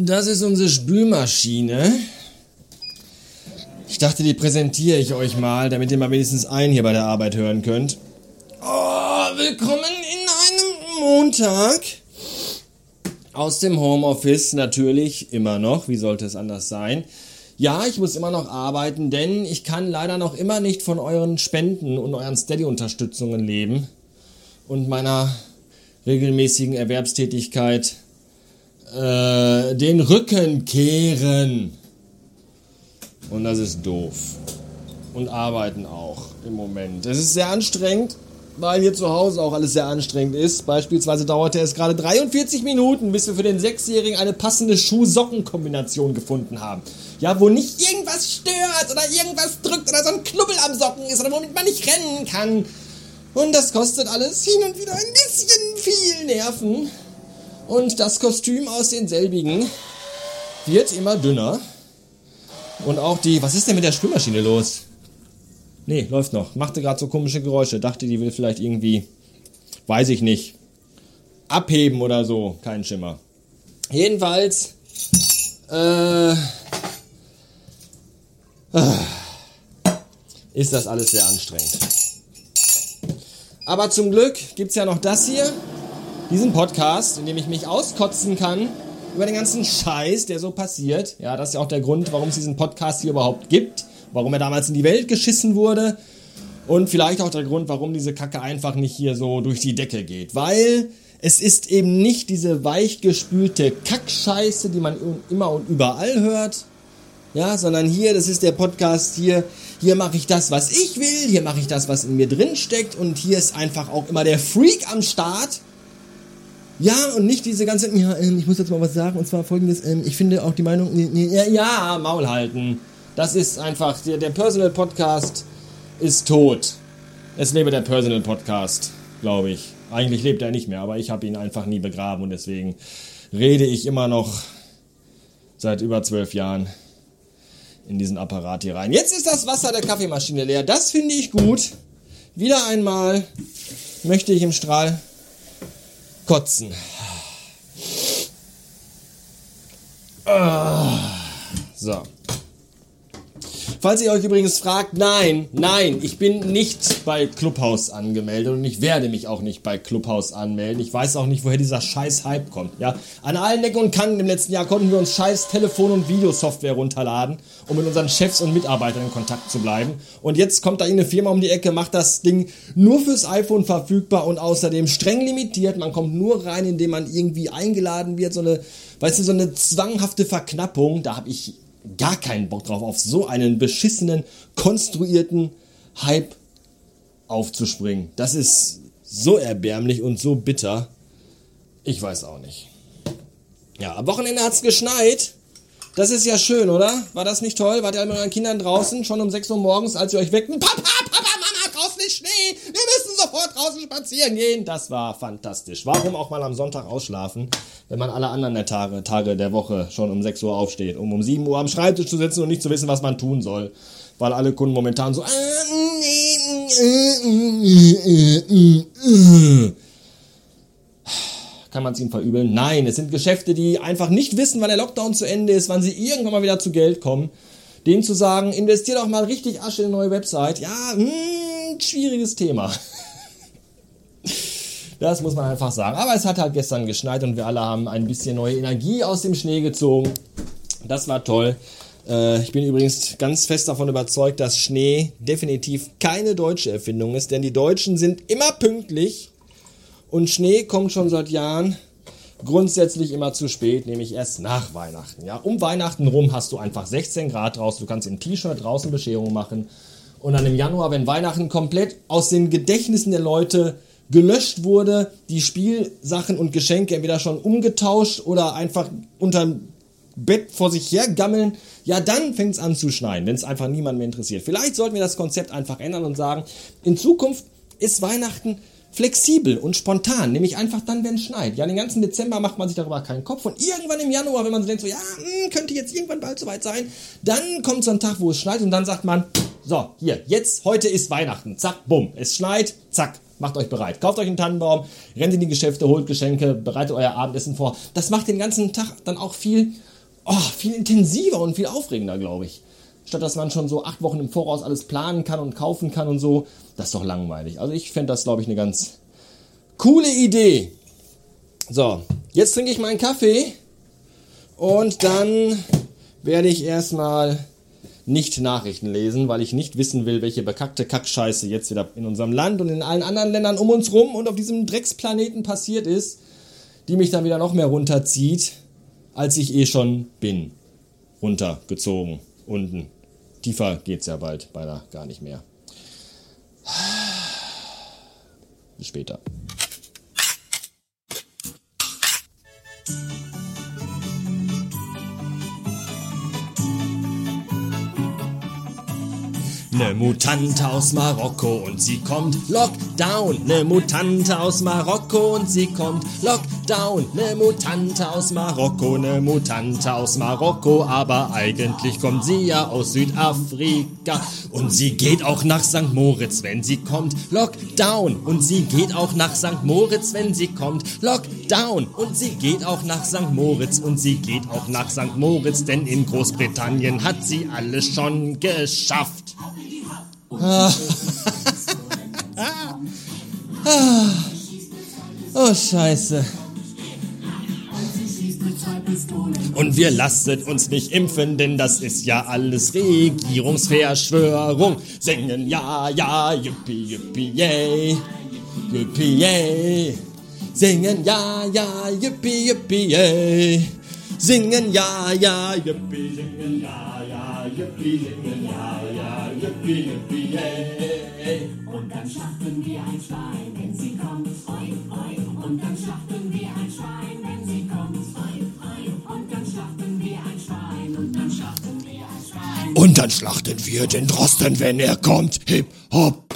Das ist unsere Spülmaschine. Ich dachte, die präsentiere ich euch mal, damit ihr mal wenigstens einen hier bei der Arbeit hören könnt. Oh, willkommen in einem Montag. Aus dem Homeoffice natürlich immer noch. Wie sollte es anders sein? Ja, ich muss immer noch arbeiten, denn ich kann leider noch immer nicht von euren Spenden und euren Steady-Unterstützungen leben und meiner regelmäßigen Erwerbstätigkeit äh, den Rücken kehren. Und das ist doof. Und arbeiten auch im Moment. Es ist sehr anstrengend, weil hier zu Hause auch alles sehr anstrengend ist. Beispielsweise dauerte es gerade 43 Minuten, bis wir für den Sechsjährigen eine passende Schuh-Socken-Kombination gefunden haben. Ja, wo nicht irgendwas stört oder irgendwas drückt oder so ein Knubbel am Socken ist oder womit man nicht rennen kann. Und das kostet alles hin und wieder ein bisschen viel Nerven. Und das Kostüm aus denselbigen wird immer dünner. Und auch die, was ist denn mit der Spülmaschine los? Nee, läuft noch. Machte gerade so komische Geräusche. Dachte, die will vielleicht irgendwie, weiß ich nicht, abheben oder so. Kein Schimmer. Jedenfalls, äh, ist das alles sehr anstrengend. Aber zum Glück gibt es ja noch das hier, diesen Podcast, in dem ich mich auskotzen kann über den ganzen Scheiß, der so passiert. Ja, das ist ja auch der Grund, warum es diesen Podcast hier überhaupt gibt, warum er damals in die Welt geschissen wurde und vielleicht auch der Grund, warum diese Kacke einfach nicht hier so durch die Decke geht. Weil es ist eben nicht diese weichgespülte Kackscheiße, die man immer und überall hört, ja, sondern hier, das ist der Podcast hier, hier mache ich das, was ich will, hier mache ich das, was in mir drin steckt und hier ist einfach auch immer der Freak am Start. Ja, und nicht diese ganze, ja, ähm, ich muss jetzt mal was sagen, und zwar folgendes, ähm, ich finde auch die Meinung, ja, ja, Maul halten. Das ist einfach, der, der Personal Podcast ist tot. Es lebe der Personal Podcast, glaube ich. Eigentlich lebt er nicht mehr, aber ich habe ihn einfach nie begraben und deswegen rede ich immer noch seit über zwölf Jahren in diesen Apparat hier rein. Jetzt ist das Wasser der Kaffeemaschine leer. Das finde ich gut. Wieder einmal möchte ich im Strahl kotzen. Ah. So. Falls ihr euch übrigens fragt, nein, nein, ich bin nicht bei Clubhouse angemeldet und ich werde mich auch nicht bei Clubhouse anmelden. Ich weiß auch nicht, woher dieser scheiß Hype kommt. Ja, an allen Ecken und Kanten im letzten Jahr konnten wir uns scheiß Telefon- und Videosoftware runterladen, um mit unseren Chefs und Mitarbeitern in Kontakt zu bleiben. Und jetzt kommt da irgendeine Firma um die Ecke, macht das Ding nur fürs iPhone verfügbar und außerdem streng limitiert. Man kommt nur rein, indem man irgendwie eingeladen wird. So eine, weißt du, so eine zwanghafte Verknappung. Da habe ich gar keinen Bock drauf, auf so einen beschissenen, konstruierten Hype aufzuspringen. Das ist so erbärmlich und so bitter. Ich weiß auch nicht. Ja, am Wochenende hat es geschneit. Das ist ja schön, oder? War das nicht toll? Wart ihr mit euren Kindern draußen schon um 6 Uhr morgens, als ihr euch weckten? Papa, Papa, Mama, draußen ist Schnee! Wir müssen sofort draußen spazieren gehen! Das war fantastisch. Warum auch mal am Sonntag ausschlafen? wenn man alle anderen Tage, Tage der Woche schon um 6 Uhr aufsteht, um um 7 Uhr am Schreibtisch zu sitzen und nicht zu wissen, was man tun soll. Weil alle Kunden momentan so. Kann man es ihnen verübeln? Nein, es sind Geschäfte, die einfach nicht wissen, wann der Lockdown zu Ende ist, wann sie irgendwann mal wieder zu Geld kommen. Denen zu sagen, investier doch mal richtig Asche in eine neue Website. Ja, mh, hm, schwieriges Thema. Das muss man einfach sagen. Aber es hat halt gestern geschneit und wir alle haben ein bisschen neue Energie aus dem Schnee gezogen. Das war toll. Äh, ich bin übrigens ganz fest davon überzeugt, dass Schnee definitiv keine deutsche Erfindung ist, denn die Deutschen sind immer pünktlich und Schnee kommt schon seit Jahren grundsätzlich immer zu spät, nämlich erst nach Weihnachten. Ja, um Weihnachten rum hast du einfach 16 Grad draußen, du kannst im T-Shirt draußen Bescherung machen und dann im Januar, wenn Weihnachten komplett aus den Gedächtnissen der Leute gelöscht wurde, die Spielsachen und Geschenke entweder schon umgetauscht oder einfach unterm Bett vor sich her gammeln, ja, dann fängt es an zu schneien, wenn es einfach niemand mehr interessiert. Vielleicht sollten wir das Konzept einfach ändern und sagen, in Zukunft ist Weihnachten flexibel und spontan, nämlich einfach dann, wenn es schneit. Ja, den ganzen Dezember macht man sich darüber keinen Kopf und irgendwann im Januar, wenn man so denkt, so, ja, hm, könnte jetzt irgendwann bald soweit sein, dann kommt so ein Tag, wo es schneit und dann sagt man, so, hier, jetzt, heute ist Weihnachten, zack, bumm, es schneit, zack, Macht euch bereit. Kauft euch einen Tannenbaum, rennt in die Geschäfte, holt Geschenke, bereitet euer Abendessen vor. Das macht den ganzen Tag dann auch viel oh, viel intensiver und viel aufregender, glaube ich. Statt dass man schon so acht Wochen im Voraus alles planen kann und kaufen kann und so. Das ist doch langweilig. Also ich fände das, glaube ich, eine ganz coole Idee. So, jetzt trinke ich meinen Kaffee und dann werde ich erstmal nicht Nachrichten lesen, weil ich nicht wissen will, welche bekackte Kackscheiße jetzt wieder in unserem Land und in allen anderen Ländern um uns rum und auf diesem Drecksplaneten passiert ist, die mich dann wieder noch mehr runterzieht, als ich eh schon bin. Runtergezogen, unten. Tiefer geht's ja bald, beinahe gar nicht mehr. Bis später. Ne Mutante aus Marokko und sie kommt Lockdown. Ne Mutante aus Marokko und sie kommt Lockdown. Ne Mutante aus Marokko, ne Mutante aus Marokko, aber eigentlich kommt sie ja aus Südafrika. Und sie geht auch nach St. Moritz, wenn sie kommt Lockdown. Und sie geht auch nach St. Moritz, wenn sie kommt Lockdown. Und sie geht auch nach St. Moritz und sie geht auch nach St. Moritz, denn in Großbritannien hat sie alles schon geschafft. Ah. Oh, scheiße. Und wir lassen uns nicht impfen, denn das ist ja alles Regierungsverschwörung. Singen ja, ja, yippie, yippie, yay. Yippie, yay. Singen ja, ja, yippie, yippie, yay. Singen ja, ja, yippie, singen ja, ja, yippie, singen ja, ja, yippie, yippie, yay. Und dann schlachten wir ein Schwein, wenn sie kommt, oi, oi. Und dann schlachten wir ein Schwein, wenn sie kommt, oi, oi. Und dann schlachten wir ein Schwein, und dann schlachten wir ein Schwein. Und dann schlachten wir den Drosten, wenn er kommt. Hip, hop,